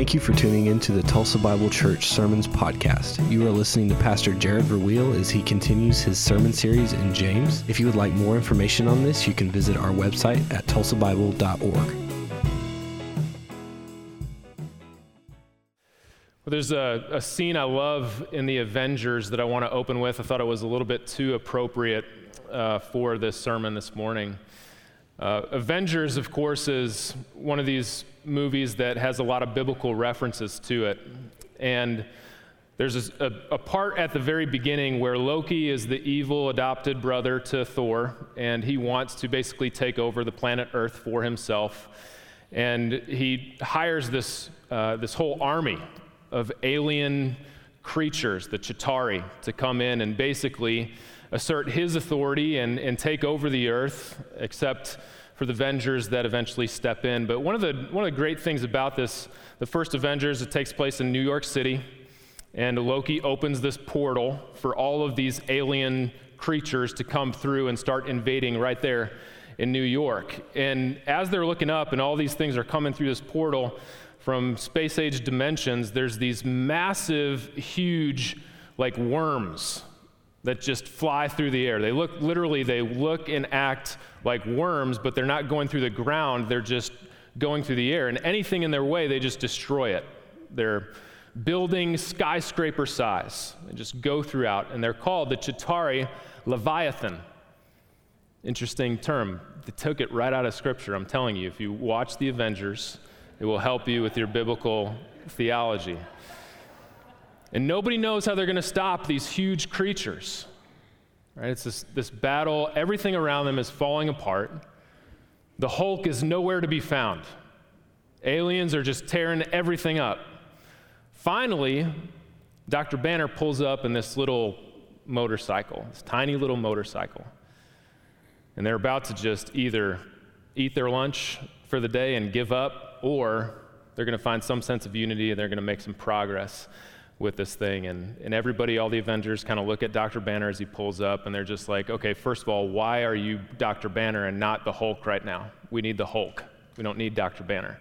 Thank you for tuning in to the Tulsa Bible Church Sermons Podcast. You are listening to Pastor Jared Verweel as he continues his sermon series in James. If you would like more information on this, you can visit our website at tulsabible.org. Well, there's a, a, scene I love in The Avengers that I want to open with. I thought it was a little bit too appropriate uh, for this sermon this morning. Uh, Avengers, of course, is one of these movies that has a lot of biblical references to it. And there's a, a, part at the very beginning where Loki is the evil adopted brother to Thor, and he wants to basically take over the planet Earth for himself. And he hires this, uh, this whole army of alien creatures, the Chitauri, to come in and basically assert his authority and, and take over the earth, except for the Avengers that eventually step in. But one of, the, one of the great things about this, the first Avengers, it takes place in New York City, and Loki opens this portal for all of these alien creatures to come through and start invading right there in New York. And as they're looking up and all these things are coming through this portal from space age dimensions, there's these massive, huge, like worms that just fly through the air. They look literally, they look and act like worms, but they're not going through the ground, they're just going through the air. And anything in their way, they just destroy it. They're building skyscraper size. They just go throughout, and they're called the Chitauri Leviathan. Interesting term. They took it right out of Scripture. I'm telling you, if you watch The Avengers, it will help you with your biblical theology. And nobody knows how they're going to stop these huge creatures. Right? It's this, this battle. Everything around them is falling apart. The Hulk is nowhere to be found. Aliens are just tearing everything up. Finally, Dr. Banner pulls up in this little motorcycle, this tiny little motorcycle. And they're about to just either eat their lunch for the day and give up, or they're going to find some sense of unity and they're going to make some progress with this thing. And, and everybody, all the Avengers, kind of look at Dr. Banner as he pulls up, and they're just like, okay, first of all, why are you Dr. Banner and not the Hulk right now? We need the Hulk. We don't need Dr. Banner.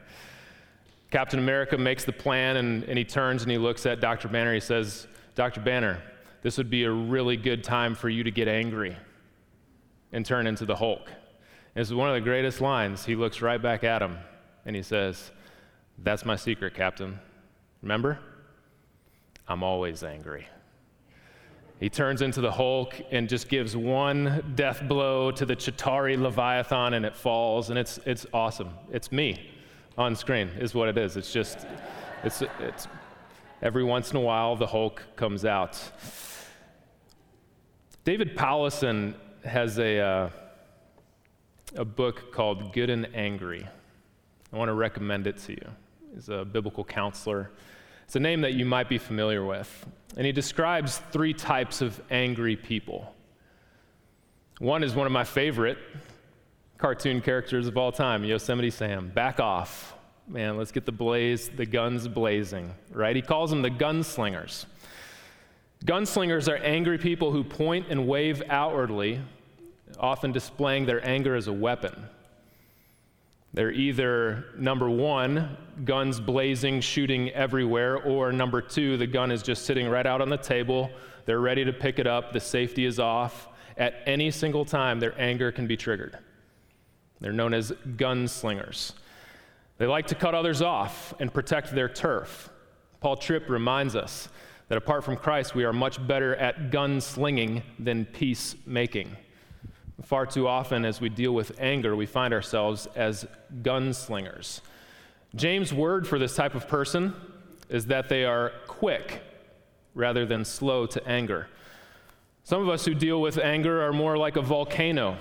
Captain America makes the plan, and, and he turns and he looks at Dr. Banner. He says, Dr. Banner, this would be a really good time for you to get angry and turn into the Hulk. And this is one of the greatest lines. He looks right back at him and he says, That's my secret, Captain. Remember? I'm always angry. He turns into the Hulk and just gives one death blow to the Chitauri Leviathan and it falls, and it's, it's awesome. It's me on screen, is what it is. It's just, it's, it's every once in a while the Hulk comes out. David Powlison has a, uh, a book called Good and Angry. I want to recommend it to you. He's a biblical counselor. It's a name that you might be familiar with. And he describes three types of angry people. One is one of my favorite cartoon characters of all time, Yosemite Sam. Back off. Man, let's get the blaze, the guns blazing, right? He calls them the gunslingers. Gunslingers are angry people who point and wave outwardly, often displaying their anger as a weapon. They're either number one, guns blazing, shooting everywhere, or number two, the gun is just sitting right out on the table. They're ready to pick it up, the safety is off. At any single time, their anger can be triggered. They're known as gunslingers. They like to cut others off and protect their turf. Paul Tripp reminds us that apart from Christ, we are much better at gunslinging than peacemaking. Far too often, as we deal with anger, we find ourselves as gunslingers. James' word for this type of person is that they are quick rather than slow to anger. Some of us who deal with anger are more like a volcano.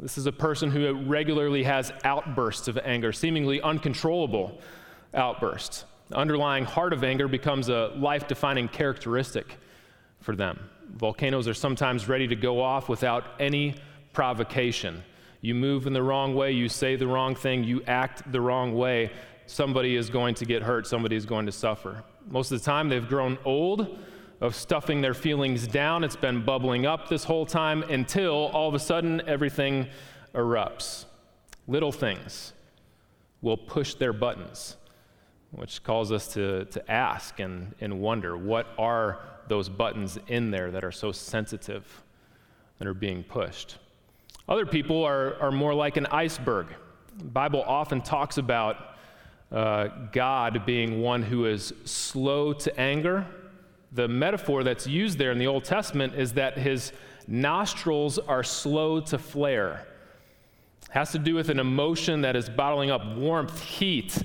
This is a person who regularly has outbursts of anger, seemingly uncontrollable outbursts. The underlying heart of anger becomes a life defining characteristic for them. Volcanoes are sometimes ready to go off without any provocation. You move in the wrong way, you say the wrong thing, you act the wrong way, somebody is going to get hurt, somebody is going to suffer. Most of the time, they've grown old of stuffing their feelings down. It's been bubbling up this whole time until all of a sudden everything erupts. Little things will push their buttons. which calls us to, to ask and, and wonder what are those buttons in there that are so sensitive that are being pushed. Other people are, are more like an iceberg. The Bible often talks about uh, God being one who is slow to anger. The metaphor that's used there in the Old Testament is that his nostrils are slow to flare. It has to do with an emotion that is bottling up warmth, heat,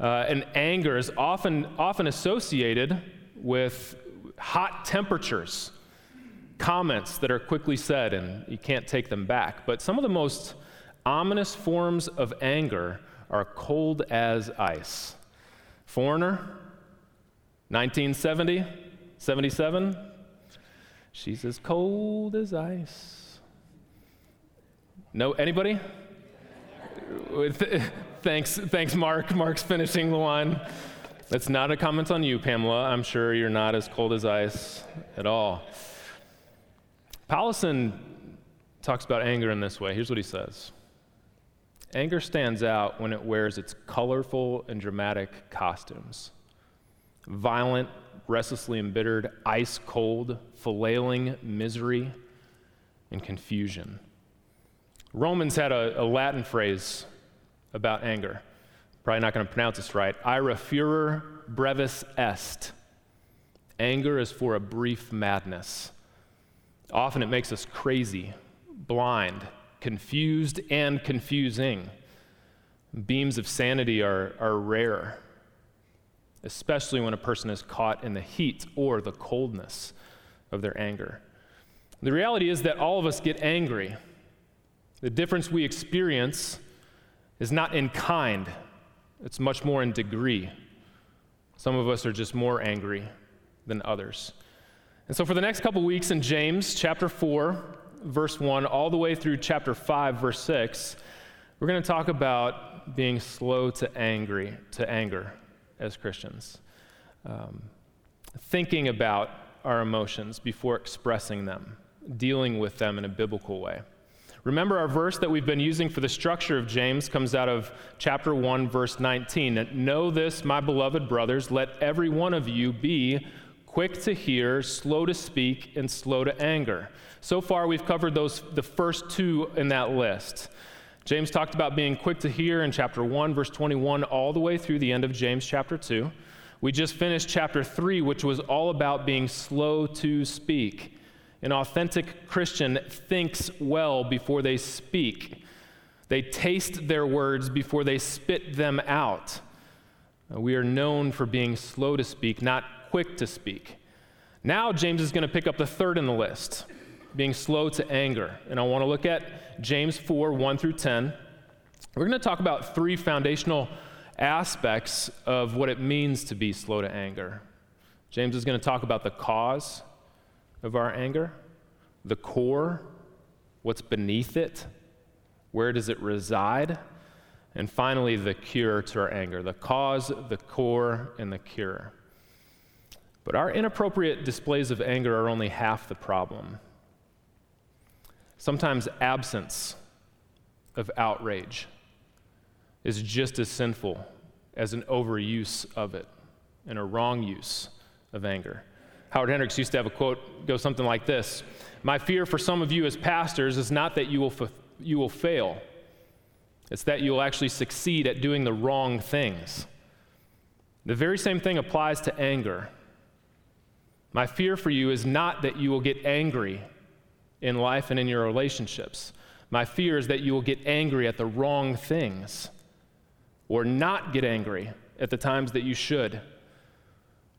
uh, and anger is often, often associated with hot temperatures, comments that are quickly said and you can't take them back. But some of the most ominous forms of anger are cold as ice. Foreigner, 1970, 77, she's as cold as ice. No, anybody? thanks, thanks, Mark. Mark's finishing the line. That's not a comment on you, Pamela. I'm sure you're not as cold as ice at all. Powlison talks about anger in this way. Here's what he says Anger stands out when it wears its colorful and dramatic costumes violent, restlessly embittered, ice cold, flailing misery, and confusion. Romans had a, a Latin phrase about anger. Probably not going to pronounce this right. Ira furor brevis est. Anger is for a brief madness. Often it makes us crazy, blind, confused, and confusing. Beams of sanity are, are rare, especially when a person is caught in the heat or the coldness of their anger. The reality is that all of us get angry. The difference we experience is not in kind, it's much more in degree. Some of us are just more angry than others. And so, for the next couple weeks in James chapter 4, verse 1, all the way through chapter 5, verse 6, we're going to talk about being slow to angry, to anger as Christians. Um, thinking about our emotions before expressing them, dealing with them in a biblical way. Remember, our verse that we've been using for the structure of James comes out of chapter 1, verse 19. Know this, my beloved brothers, let every one of you be quick to hear, slow to speak, and slow to anger. So far, we've covered those, the first two in that list. James talked about being quick to hear in chapter 1, verse 21, all the way through the end of James chapter 2. We just finished chapter 3, which was all about being slow to speak. An authentic Christian thinks well before they speak. They taste their words before they spit them out. We are known for being slow to speak, not quick to speak. Now, James is going to pick up the third in the list, being slow to anger. And I want to look at James 4 1 through 10. We're going to talk about three foundational aspects of what it means to be slow to anger. James is going to talk about the cause, of our anger, the core, what's beneath it, where does it reside, and finally, the cure to our anger the cause, the core, and the cure. But our inappropriate displays of anger are only half the problem. Sometimes absence of outrage is just as sinful as an overuse of it and a wrong use of anger. Howard Hendricks used to have a quote go something like this My fear for some of you as pastors is not that you will, f- you will fail, it's that you will actually succeed at doing the wrong things. The very same thing applies to anger. My fear for you is not that you will get angry in life and in your relationships. My fear is that you will get angry at the wrong things or not get angry at the times that you should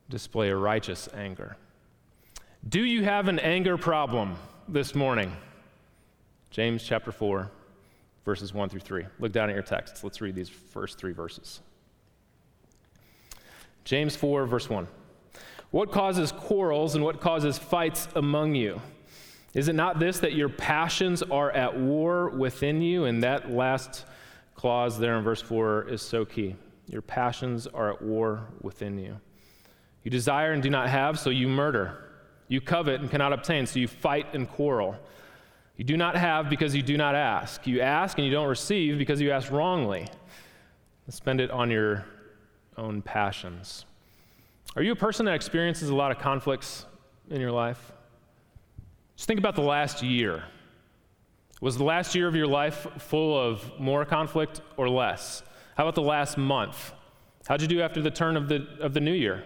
display a righteous anger. Do you have an anger problem this morning? James chapter 4, verses 1 through 3. Look down at your text. Let's read these first three verses. James 4, verse 1. What causes quarrels and what causes fights among you? Is it not this that your passions are at war within you? And that last clause there in verse 4 is so key. Your passions are at war within you. You desire and do not have, so you murder. You covet and cannot obtain, so you fight and quarrel. You do not have because you do not ask. You ask and you don't receive because you ask wrongly. Spend it on your own passions. Are you a person that experiences a lot of conflicts in your life? Just think about the last year. Was the last year of your life full of more conflict or less? How about the last month? How'd you do after the turn of the, of the new year,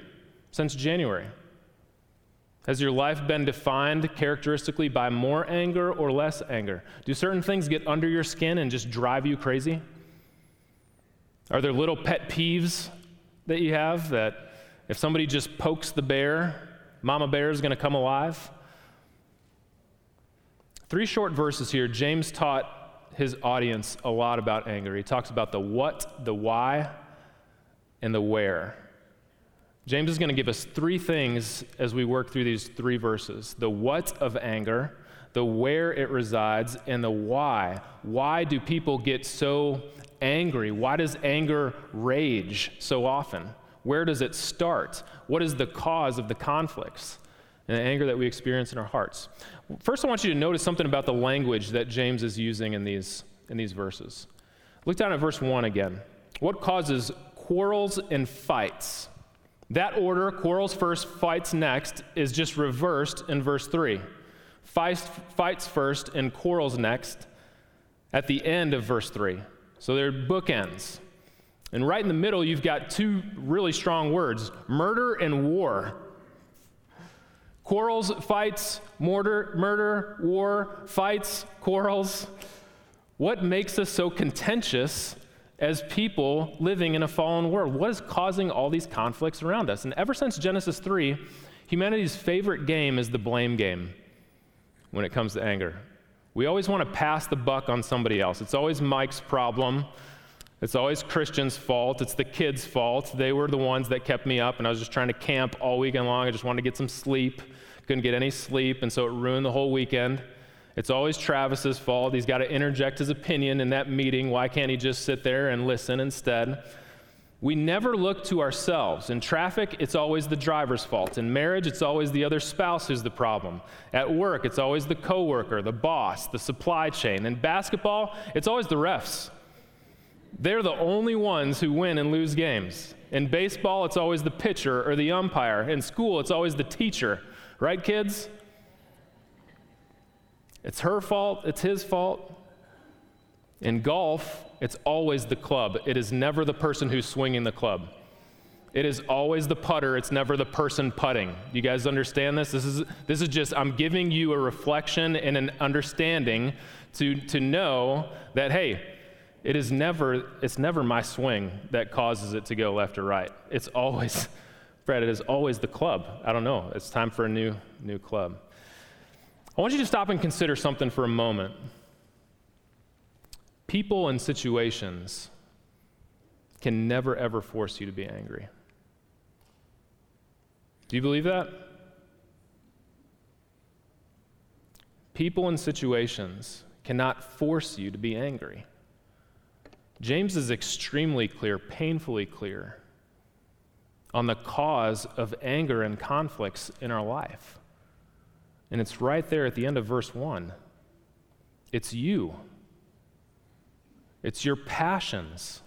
since January? Has your life been defined characteristically by more anger or less anger? Do certain things get under your skin and just drive you crazy? Are there little pet peeves that you have that if somebody just pokes the bear, Mama Bear is going to come alive? Three short verses here. James taught his audience a lot about anger. He talks about the what, the why, and the where. James is going to give us three things as we work through these three verses the what of anger, the where it resides, and the why. Why do people get so angry? Why does anger rage so often? Where does it start? What is the cause of the conflicts? and the anger that we experience in our hearts. First, I want you to notice something about the language that James is using in these, in these verses. Look down at verse 1 again. What causes quarrels and fights? That order, quarrels first, fights next, is just reversed in verse 3. Fights, fights first and quarrels next at the end of verse 3. So they're bookends. And right in the middle, you've got two really strong words murder and war. Quarrels, fights, murder, murder, war, fights, quarrels. What makes us so contentious as people living in a fallen world? What is causing all these conflicts around us? And ever since Genesis 3, humanity's favorite game is the blame game when it comes to anger. We always want to pass the buck on somebody else. It's always Mike's problem. It's always Christian's fault. It's the kids' fault. They were the ones that kept me up, and I was just trying to camp all weekend long. I just wanted to get some sleep. Couldn't get any sleep, and so it ruined the whole weekend. It's always Travis's fault. He's got to interject his opinion in that meeting. Why can't he just sit there and listen instead? We never look to ourselves. In traffic, it's always the driver's fault. In marriage, it's always the other spouse who's the problem. At work, it's always the coworker, the boss, the supply chain. In basketball, it's always the refs. They're the only ones who win and lose games. In baseball, it's always the pitcher or the umpire. In school, it's always the teacher. Right, kids? It's her fault, it's his fault. In golf, it's always the club. It is never the person who's swinging the club. It is always the putter, it's never the person putting. You guys understand this? This is, this is just, I'm giving you a reflection and an understanding to, to know that, hey, it is never, it's never my swing that causes it to go left or right. It's always, Fred, it is always the club. I don't know. It's time for a new, new club. I want you to stop and consider something for a moment. People and situations can never, ever force you to be angry. Do you believe that? People and situations cannot force you to be angry. James is extremely clear, painfully clear, on the cause of anger and conflicts in our life. And it's right there at the end of verse 1. It's you, it's your passions,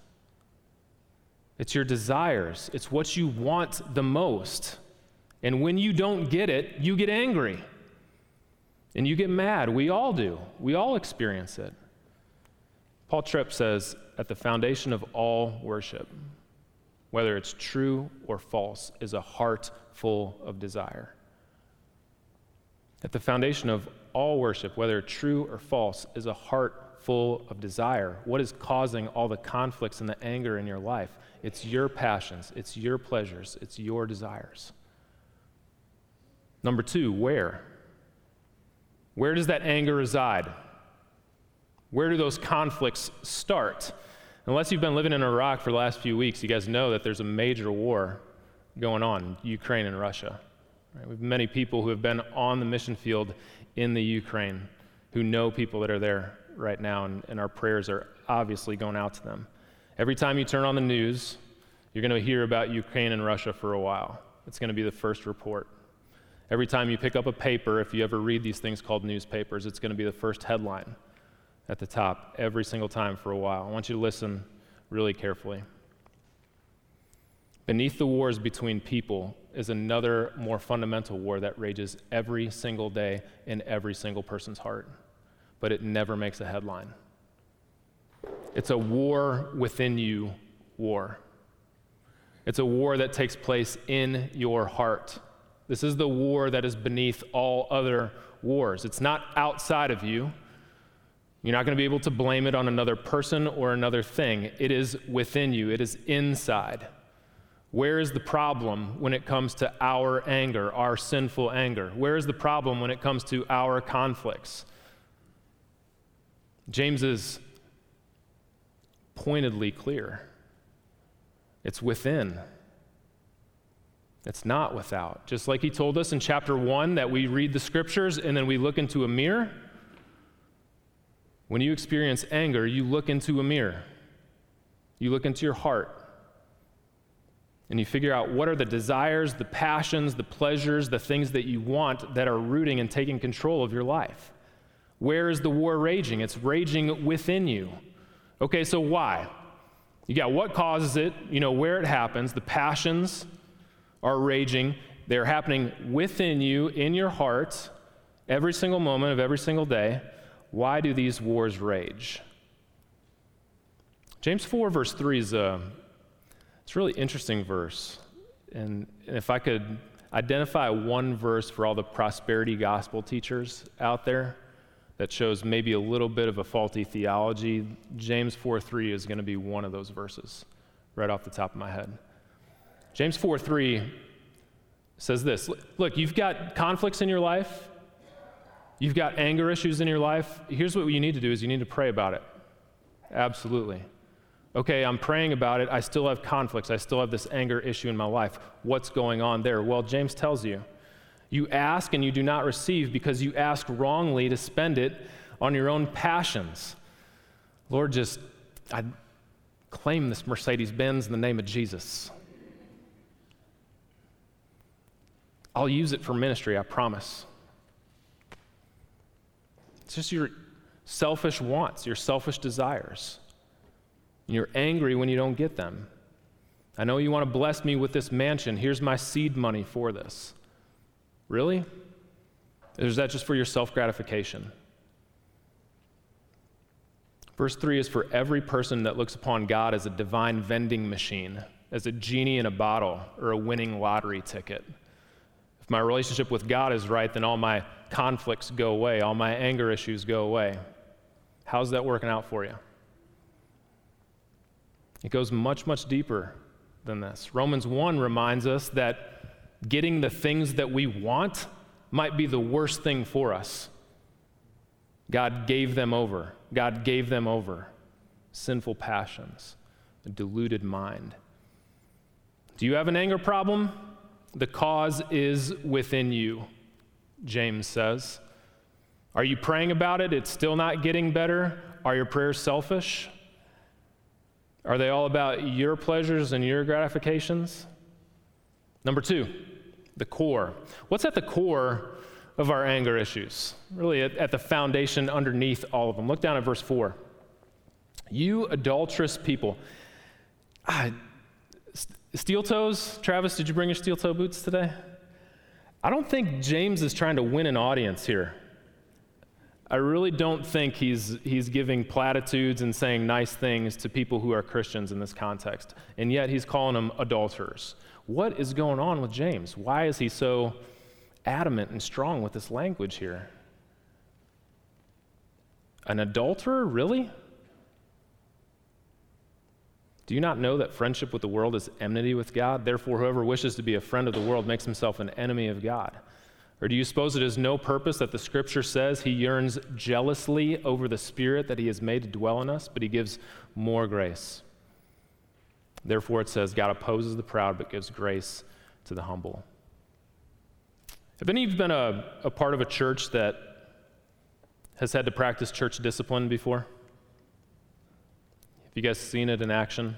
it's your desires, it's what you want the most. And when you don't get it, you get angry and you get mad. We all do, we all experience it. Paul Tripp says, at the foundation of all worship, whether it's true or false, is a heart full of desire. At the foundation of all worship, whether true or false, is a heart full of desire. What is causing all the conflicts and the anger in your life? It's your passions, it's your pleasures, it's your desires. Number two, where? Where does that anger reside? Where do those conflicts start? Unless you've been living in Iraq for the last few weeks, you guys know that there's a major war going on, Ukraine and Russia. Right? We have many people who have been on the mission field in the Ukraine who know people that are there right now, and, and our prayers are obviously going out to them. Every time you turn on the news, you're going to hear about Ukraine and Russia for a while. It's going to be the first report. Every time you pick up a paper, if you ever read these things called newspapers, it's going to be the first headline at the top every single time for a while. I want you to listen really carefully. Beneath the wars between people is another more fundamental war that rages every single day in every single person's heart, but it never makes a headline. It's a war within you war. It's a war that takes place in your heart. This is the war that is beneath all other wars. It's not outside of you. You're not going to be able to blame it on another person or another thing. It is within you, it is inside. Where is the problem when it comes to our anger, our sinful anger? Where is the problem when it comes to our conflicts? James is pointedly clear it's within. It's not without. Just like he told us in chapter 1 that we read the scriptures and then we look into a mirror. When you experience anger, you look into a mirror. You look into your heart. And you figure out what are the desires, the passions, the pleasures, the things that you want that are rooting and taking control of your life. Where is the war raging? It's raging within you. Okay, so why? You got what causes it, you know, where it happens, the passions are raging. They're happening within you, in your heart, every single moment of every single day. Why do these wars rage? James 4, verse 3 is a, it's a really interesting verse. And, and if I could identify one verse for all the prosperity gospel teachers out there, that shows maybe a little bit of a faulty theology, James 4 3 is going to be one of those verses right off the top of my head. James 4 3 says this Look, you've got conflicts in your life, you've got anger issues in your life. Here's what you need to do is you need to pray about it. Absolutely. Okay, I'm praying about it. I still have conflicts. I still have this anger issue in my life. What's going on there? Well, James tells you you ask and you do not receive because you ask wrongly to spend it on your own passions. Lord, just, I claim this Mercedes Benz in the name of Jesus. I'll use it for ministry, I promise. It's just your selfish wants, your selfish desires. And you're angry when you don't get them. I know you want to bless me with this mansion. Here's my seed money for this. Really? Or is that just for your self gratification? Verse 3 is for every person that looks upon God as a divine vending machine, as a genie in a bottle, or a winning lottery ticket. If my relationship with God is right, then all my conflicts go away, all my anger issues go away. How's that working out for you? It goes much, much deeper than this. Romans 1 reminds us that getting the things that we want might be the worst thing for us. God gave them over. God gave them over. Sinful passions, a deluded mind. Do you have an anger problem? The cause is within you, James says. Are you praying about it? It's still not getting better? Are your prayers selfish? Are they all about your pleasures and your gratifications? Number two, the core. What's at the core of our anger issues? Really, at, at the foundation underneath all of them. Look down at verse 4. You adulterous people. Ah, steel toes? Travis, did you bring your steel toe boots today? I don't think James is trying to win an audience here. I really don't think he's, he's giving platitudes and saying nice things to people who are Christians in this context. And yet he's calling them adulterers. What is going on with James? Why is he so adamant and strong with this language here? An adulterer, really? Do you not know that friendship with the world is enmity with God? Therefore, whoever wishes to be a friend of the world makes himself an enemy of God. Or do you suppose it is no purpose that the scripture says he yearns jealously over the spirit that he has made to dwell in us, but he gives more grace? Therefore, it says, God opposes the proud but gives grace to the humble. Have any of you been a, a part of a church that has had to practice church discipline before? Have you guys seen it in action?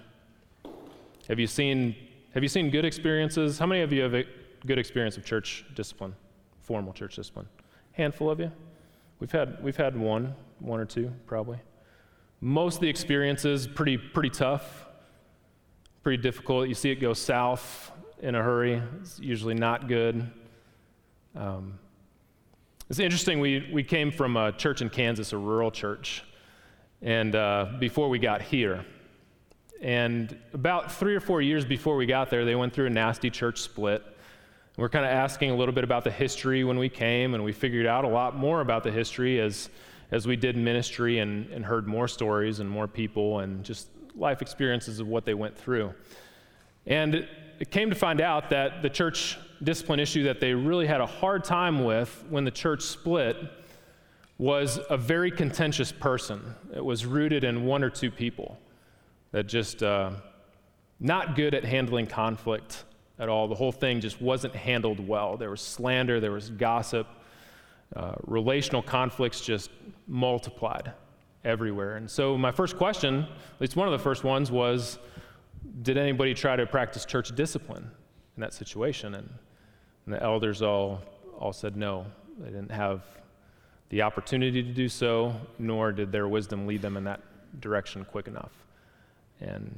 Have you seen, have you seen good experiences? How many of you have a good experience of church discipline, formal church discipline? Handful of you? We've had, we've had one, one or two, probably. Most of the experiences pretty, pretty tough pretty difficult. You see it go south in a hurry, it's usually not good. Um, it's interesting, we, we came from a church in Kansas, a rural church, and uh, before we got here. And about three or four years before we got there, they went through a nasty church split. We're kind of asking a little bit about the history when we came, and we figured out a lot more about the history as, as we did ministry and, and heard more stories and more people and just life experiences of what they went through. And it, came to find out that the church discipline issue that they really had a hard time with when the church split was a very contentious person. It was rooted in one or two people that just uh, not good at handling conflict at all. The whole thing just wasn't handled well. There was slander, there was gossip, uh, relational conflicts just multiplied everywhere. And so, my first question, at least one of the first ones, was Did anybody try to practice church discipline in that situation? And, and the elders all, all said no. They didn't have the opportunity to do so, nor did their wisdom lead them in that direction quick enough. And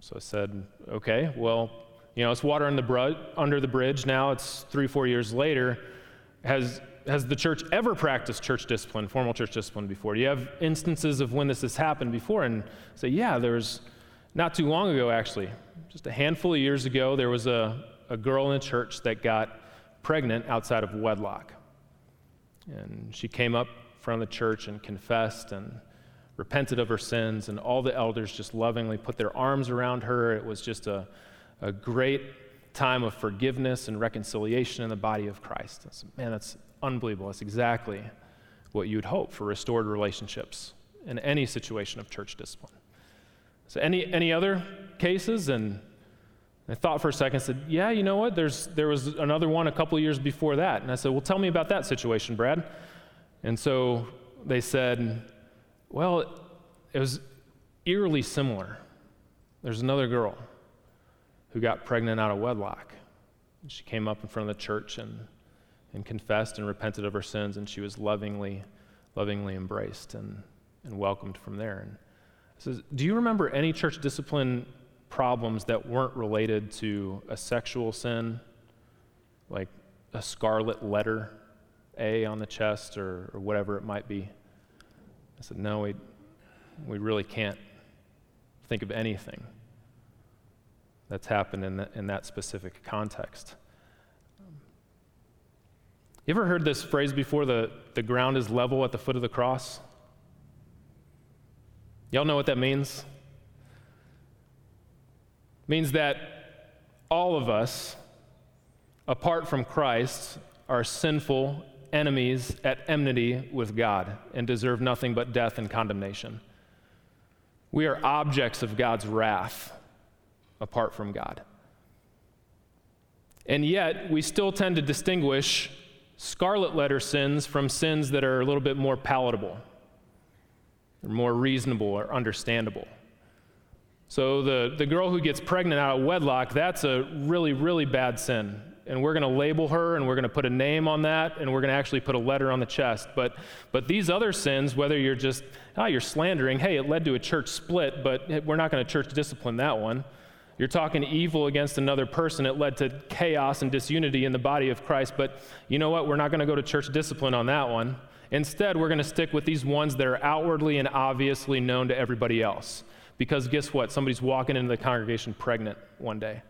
so I said, okay, well, you know, it's water the br- under the bridge now. It's three, four years later. Has, has the church ever practiced church discipline, formal church discipline before? Do you have instances of when this has happened before? And say, yeah, there was not too long ago, actually, just a handful of years ago, there was a, a girl in a church that got pregnant outside of wedlock. And she came up front of the church and confessed and repented of her sins, and all the elders just lovingly put their arms around her. It was just a a great time of forgiveness and reconciliation in the body of Christ. That's, man, that's unbelievable. That's exactly what you'd hope for restored relationships in any situation of church discipline. So, any, any other cases? And I thought for a second, said, Yeah, you know what? There's, there was another one a couple years before that. And I said, Well, tell me about that situation, Brad. And so they said, Well, it was eerily similar. There's another girl who got pregnant out of wedlock. She came up in front of the church and, and confessed and repented of her sins, and she was lovingly, lovingly embraced and, and welcomed from there. And I says, Do you remember any church discipline problems that weren't related to a sexual sin, like a scarlet letter A on the chest or, or whatever it might be? I said, No, we, we really can't think of anything that's happened in, the, in that specific context. You ever heard this phrase before the, the ground is level at the foot of the cross? Y'all know what that means? Means that all of us, apart from Christ, are sinful enemies at enmity with God and deserve nothing but death and condemnation. We are objects of God's wrath apart from God. And yet, we still tend to distinguish scarlet letter sins from sins that are a little bit more palatable, or more reasonable, or understandable. So, the, the girl who gets pregnant out of wedlock, that's a really, really bad sin. And we're going to label her and we're going to put a name on that and we're going to actually put a letter on the chest. But, but these other sins, whether you're just, oh, you're slandering, hey, it led to a church split, but we're not going to church discipline that one. You're talking evil against another person. It led to chaos and disunity in the body of Christ. But you know what? We're not going to go to church discipline on that one. Instead, we're going to stick with these ones that are outwardly and obviously known to everybody else. Because guess what? Somebody's walking into the congregation pregnant one day,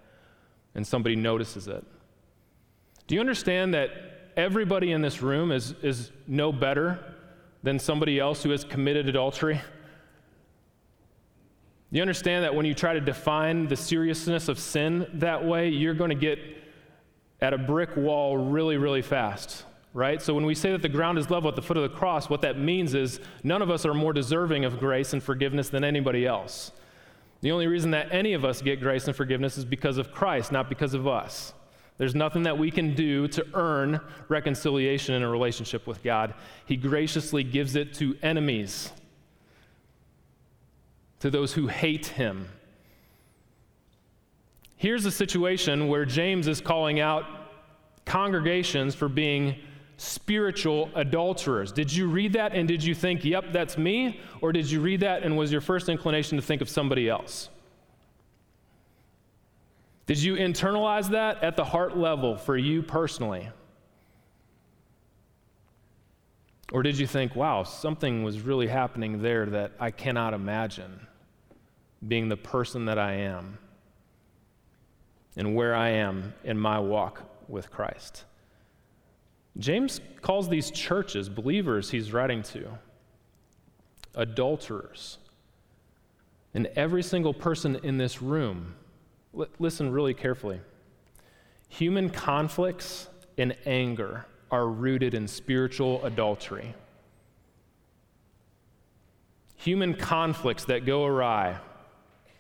and somebody notices it. Do you understand that everybody in this room is, is no better than somebody else who has committed adultery? You understand that when you try to define the seriousness of sin that way, you're going to get at a brick wall really, really fast, right? So when we say that the ground is level at the foot of the cross, what that means is none of us are more deserving of grace and forgiveness than anybody else. The only reason that any of us get grace and forgiveness is because of Christ, not because of us. There's nothing that we can do to earn reconciliation in a relationship with God. He graciously gives it to enemies to those who hate him. Here's a situation where James is calling out congregations for being spiritual adulterers. Did you read that and did you think, yep, that's me? Or did you read that and was your first inclination to think of somebody else? Did you internalize that at the heart level for you personally? Or did you think, wow, something was really happening there that I cannot imagine being the person that I am and where I am in my walk with Christ? James calls these churches, believers he's writing to, adulterers. And every single person in this room, listen really carefully. Human conflicts and anger are rooted in spiritual adultery. Human conflicts that go awry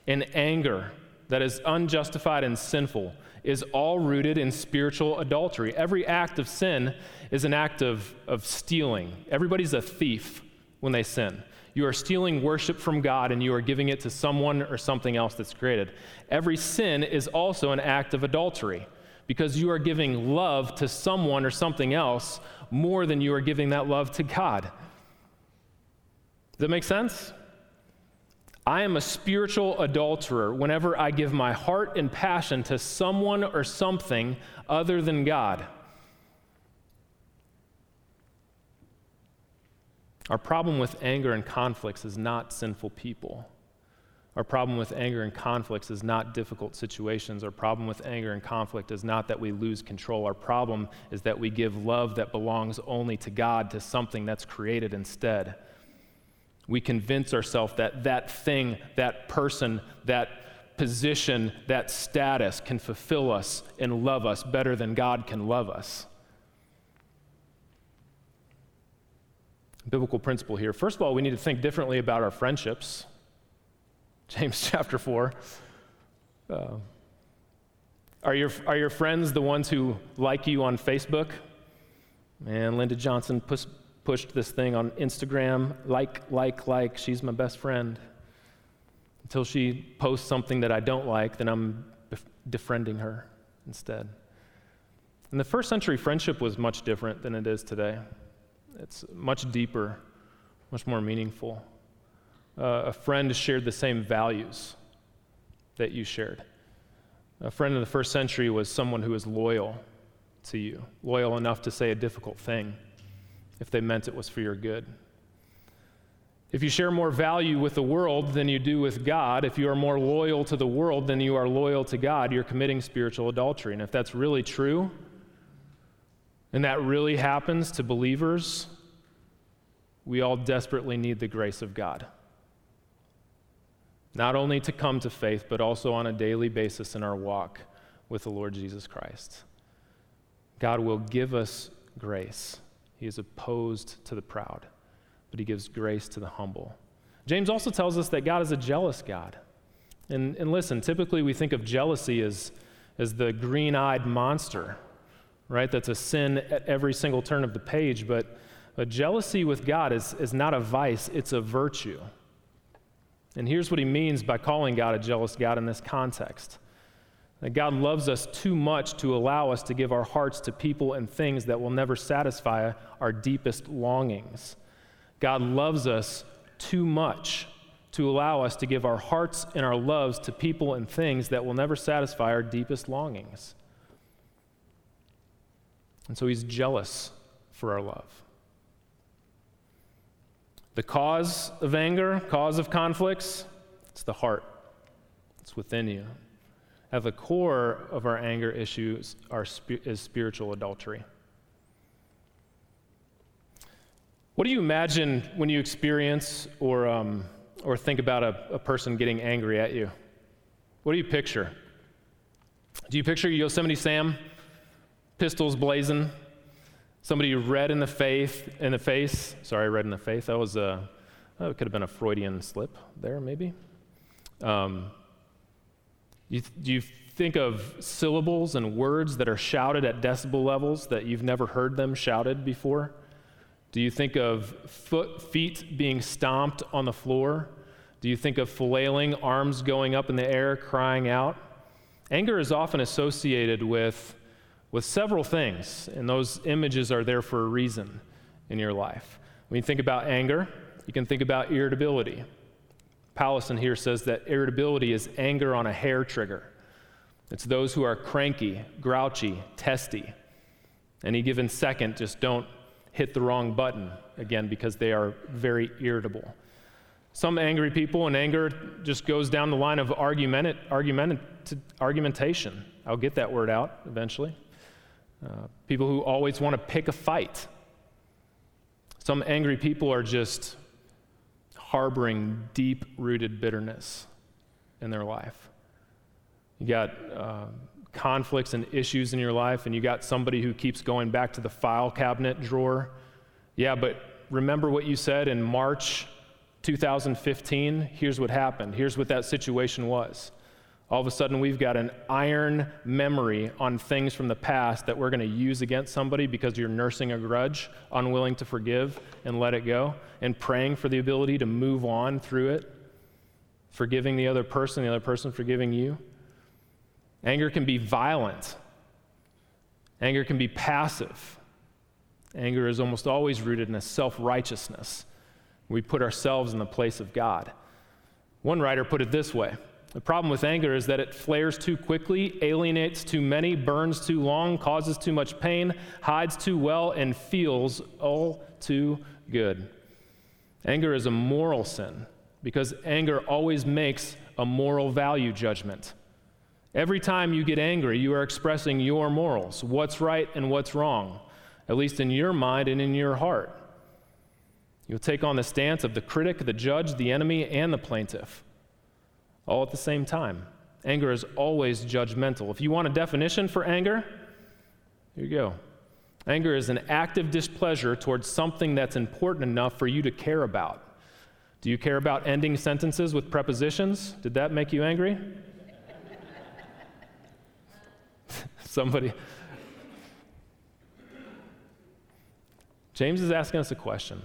and anger that is unjustified and sinful is all rooted in spiritual adultery. Every act of sin is an act of, of stealing. Everybody's a thief when they sin. You are stealing worship from God and you are giving it to someone or something else that's created. Every sin is also an act of adultery because you are giving love to someone or something else more than you are giving that love to God. Does that make sense? I am a spiritual adulterer whenever I give my heart and passion to someone or something other than God. Our problem with anger and conflicts is not sinful people. Our problem with anger and conflicts is not difficult situations. Our problem with anger and conflict is not that we lose control. Our problem is that we give love that belongs only to God to something that's created instead. We convince ourselves that that thing, that person, that position, that status can fulfill us and love us better than God can love us. Biblical principle here. First of all, we need to think differently about our friendships. James chapter 4. Uh, are, your, are your friends the ones who like you on Facebook? Man, Linda Johnson pushed this thing on Instagram like, like, like. She's my best friend. Until she posts something that I don't like, then I'm defriending her instead. In the first century, friendship was much different than it is today. It's much deeper, much more meaningful uh, a friend shared the same values that you shared. A friend in the first century was someone who was loyal to you, loyal enough to say a difficult thing if they meant it was for your good. If you share more value with the world than you do with God, if you are more loyal to the world than you are loyal to God, you're committing spiritual adultery. And if that's really true, and that really happens to believers, we all desperately need the grace of God not only to come to faith, but also on a daily basis in our walk with the Lord Jesus Christ. God will give us grace. He is opposed to the proud, but he gives grace to the humble. James also tells us that God is a jealous God. And, and listen, typically we think of jealousy as, as the green eyed monster, right? That's a sin at every single turn of the page, but, but jealousy with God is, is not a vice, it's a virtue. And here's what he means by calling God a jealous God in this context that God loves us too much to allow us to give our hearts to people and things that will never satisfy our deepest longings. God loves us too much to allow us to give our hearts and our loves to people and things that will never satisfy our deepest longings. And so he's jealous for our love. The cause of anger, cause of conflicts, it's the heart. It's within you. At the core of our anger issues are, is spiritual adultery. What do you imagine when you experience or, um, or think about a, a person getting angry at you? What do you picture? Do you picture Yosemite Sam, pistols blazing, Somebody red in the face, in the face. Sorry, red in the face. That was a, it could have been a Freudian slip there, maybe. Um, you, you think of syllables and words that are shouted at decibel levels that you've never heard them shouted before? Do you think of foot, feet being stomped on the floor? Do you think of flailing, arms going up in the air, crying out? Anger is often associated with with several things, and those images are there for a reason in your life. When you think about anger, you can think about irritability. Powlison here says that irritability is anger on a hair trigger. It's those who are cranky, grouchy, testy. Any given second, just don't hit the wrong button again because they are very irritable. Some angry people, and anger just goes down the line of argument, argument, argumentation. I'll get that word out eventually. Uh, people who always want to pick a fight. Some angry people are just harboring deep rooted bitterness in their life. You got uh, conflicts and issues in your life, and you got somebody who keeps going back to the file cabinet drawer. Yeah, but remember what you said in March 2015, here's what happened. Here's what that situation was. All of a sudden, we've got an iron memory on things from the past that we're going to use against somebody because you're nursing a grudge, unwilling to forgive and let it go, and praying for the ability to move on through it, forgiving the other person, the other person forgiving you. Anger can be violent, anger can be passive. Anger is almost always rooted in a self righteousness. We put ourselves in the place of God. One writer put it this way The problem with anger is that it flares too quickly, alienates too many, burns too long, causes too much pain, hides too well, and feels all too good. Anger is a moral sin because anger always makes a moral value judgment. Every time you get angry, you are expressing your morals, what's right and what's wrong, at least in your mind and in your heart. You'll take on the stance of the critic, the judge, the enemy, and the plaintiff, all at the same time. Anger is always judgmental. If you want a definition for anger, here you go. Anger is an active displeasure towards something that's important enough for you to care about. Do you care about ending sentences with prepositions? Did that make you angry? Somebody. James is asking us a question.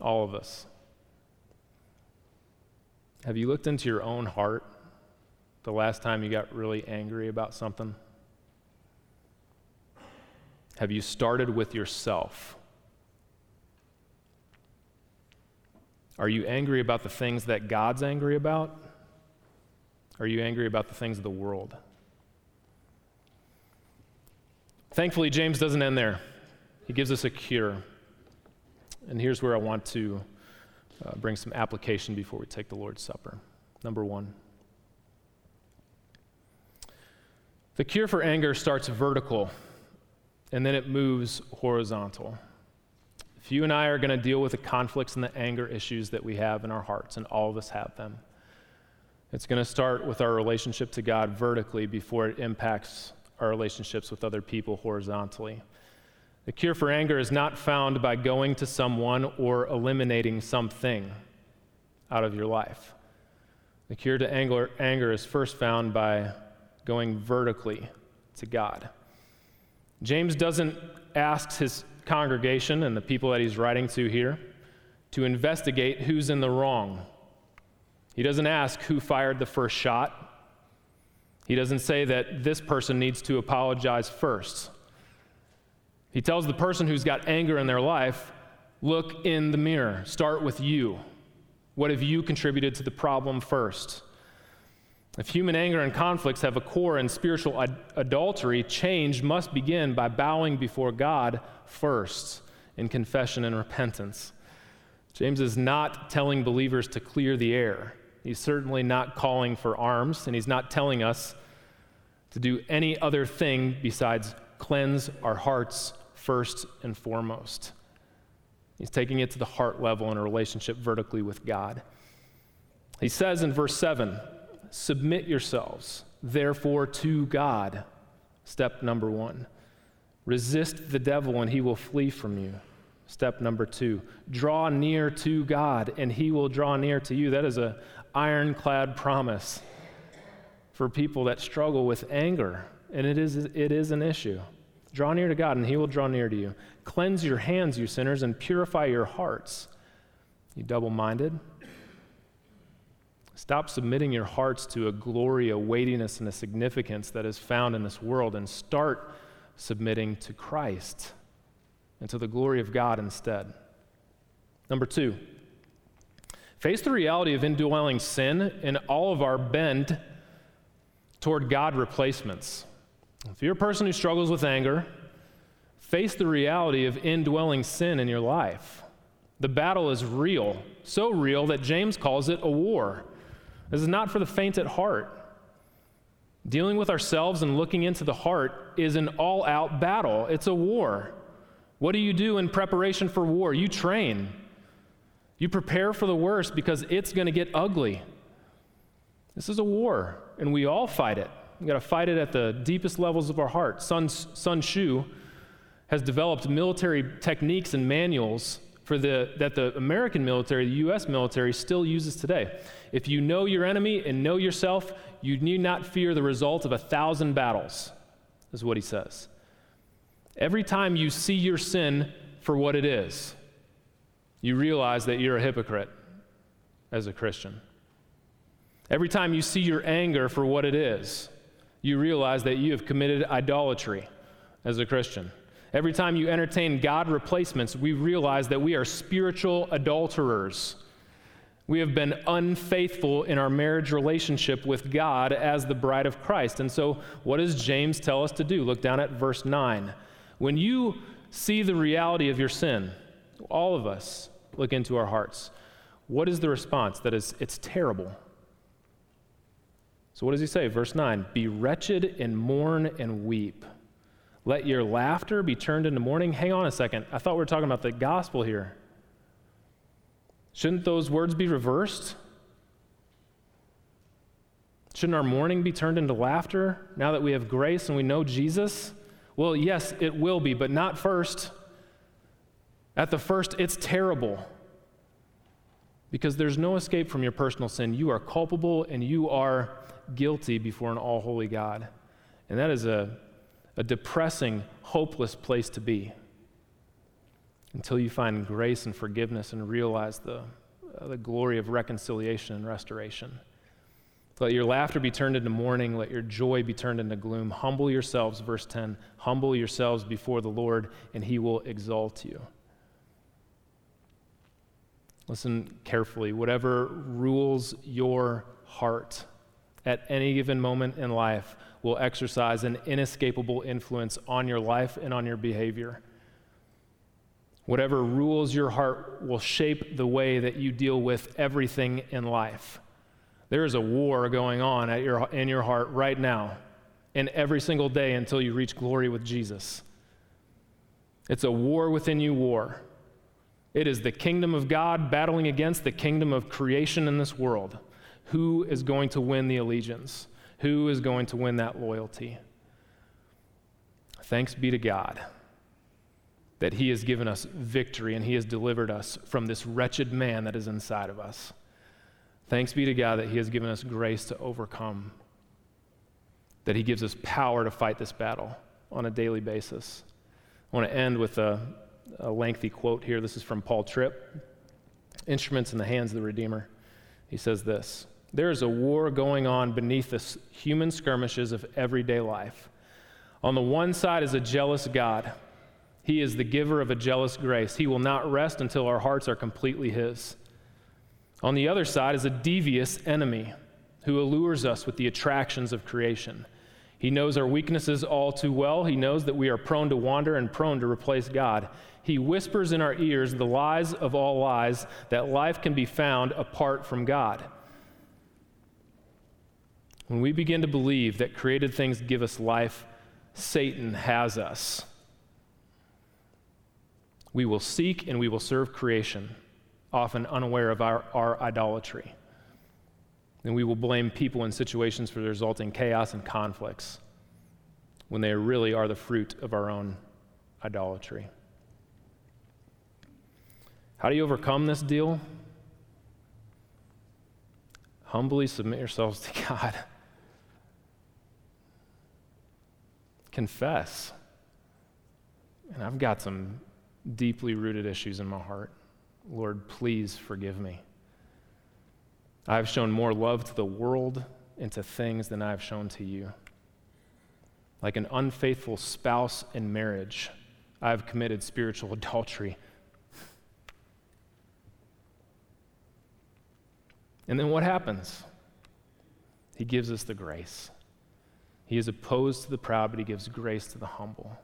All of us. Have you looked into your own heart the last time you got really angry about something? Have you started with yourself? Are you angry about the things that God's angry about? Are you angry about the things of the world? Thankfully, James doesn't end there. He gives us a cure. And here's where I want to uh, bring some application before we take the Lord's Supper. Number one the cure for anger starts vertical and then it moves horizontal. If you and I are going to deal with the conflicts and the anger issues that we have in our hearts, and all of us have them, it's going to start with our relationship to God vertically before it impacts our relationships with other people horizontally. The cure for anger is not found by going to someone or eliminating something out of your life. The cure to anger, anger is first found by going vertically to God. James doesn't ask his congregation and the people that he's writing to here to investigate who's in the wrong. He doesn't ask who fired the first shot. He doesn't say that this person needs to apologize first. He tells the person who's got anger in their life, look in the mirror, start with you. What have you contributed to the problem first? If human anger and conflicts have a core in spiritual ad- adultery, change must begin by bowing before God first in confession and repentance. James is not telling believers to clear the air. He's certainly not calling for arms, and he's not telling us to do any other thing besides cleanse our hearts first and foremost. He's taking it to the heart level in a relationship vertically with God. He says in verse 7 Submit yourselves, therefore, to God. Step number one. Resist the devil, and he will flee from you. Step number two. Draw near to God, and he will draw near to you. That is an ironclad promise for people that struggle with anger, and it is, it is an issue. Draw near to God, and He will draw near to you. Cleanse your hands, you sinners, and purify your hearts, you double minded. Stop submitting your hearts to a glory, a weightiness, and a significance that is found in this world, and start submitting to Christ and to the glory of God instead. Number two, face the reality of indwelling sin in all of our bend toward God replacements. If you're a person who struggles with anger, face the reality of indwelling sin in your life. The battle is real, so real that James calls it a war. This is not for the faint at heart. Dealing with ourselves and looking into the heart is an all out battle, it's a war. What do you do in preparation for war? You train. You prepare for the worst because it's going to get ugly. This is a war, and we all fight it. We've got to fight it at the deepest levels of our heart. Sun, Sun Tzu has developed military techniques and manuals for the, that the American military, the U.S. military, still uses today. If you know your enemy and know yourself, you need not fear the result of a thousand battles, is what he says. Every time you see your sin for what it is, you realize that you're a hypocrite as a Christian. Every time you see your anger for what it is, you realize that you have committed idolatry as a Christian. Every time you entertain God replacements, we realize that we are spiritual adulterers. We have been unfaithful in our marriage relationship with God as the bride of Christ. And so, what does James tell us to do? Look down at verse 9. When you see the reality of your sin, all of us look into our hearts. What is the response? That is, it's terrible. So, what does he say? Verse 9 Be wretched and mourn and weep. Let your laughter be turned into mourning. Hang on a second. I thought we were talking about the gospel here. Shouldn't those words be reversed? Shouldn't our mourning be turned into laughter now that we have grace and we know Jesus? Well, yes, it will be, but not first. At the first, it's terrible. Because there's no escape from your personal sin. You are culpable and you are guilty before an all holy God. And that is a, a depressing, hopeless place to be until you find grace and forgiveness and realize the, uh, the glory of reconciliation and restoration. Let your laughter be turned into mourning. Let your joy be turned into gloom. Humble yourselves, verse 10. Humble yourselves before the Lord, and he will exalt you. Listen carefully. Whatever rules your heart at any given moment in life will exercise an inescapable influence on your life and on your behavior. Whatever rules your heart will shape the way that you deal with everything in life. There is a war going on at your, in your heart right now and every single day until you reach glory with Jesus. It's a war within you war. It is the kingdom of God battling against the kingdom of creation in this world. Who is going to win the allegiance? Who is going to win that loyalty? Thanks be to God that He has given us victory and He has delivered us from this wretched man that is inside of us. Thanks be to God that He has given us grace to overcome, that He gives us power to fight this battle on a daily basis. I want to end with a, a lengthy quote here. This is from Paul Tripp Instruments in the Hands of the Redeemer. He says this There is a war going on beneath the human skirmishes of everyday life. On the one side is a jealous God. He is the giver of a jealous grace. He will not rest until our hearts are completely His. On the other side is a devious enemy who allures us with the attractions of creation. He knows our weaknesses all too well. He knows that we are prone to wander and prone to replace God. He whispers in our ears the lies of all lies that life can be found apart from God. When we begin to believe that created things give us life, Satan has us. We will seek and we will serve creation often unaware of our, our idolatry. And we will blame people and situations for the resulting chaos and conflicts when they really are the fruit of our own idolatry. How do you overcome this deal? Humbly submit yourselves to God. Confess. And I've got some deeply rooted issues in my heart. Lord, please forgive me. I've shown more love to the world and to things than I've shown to you. Like an unfaithful spouse in marriage, I've committed spiritual adultery. And then what happens? He gives us the grace. He is opposed to the proud, but he gives grace to the humble.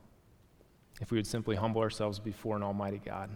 If we would simply humble ourselves before an almighty God.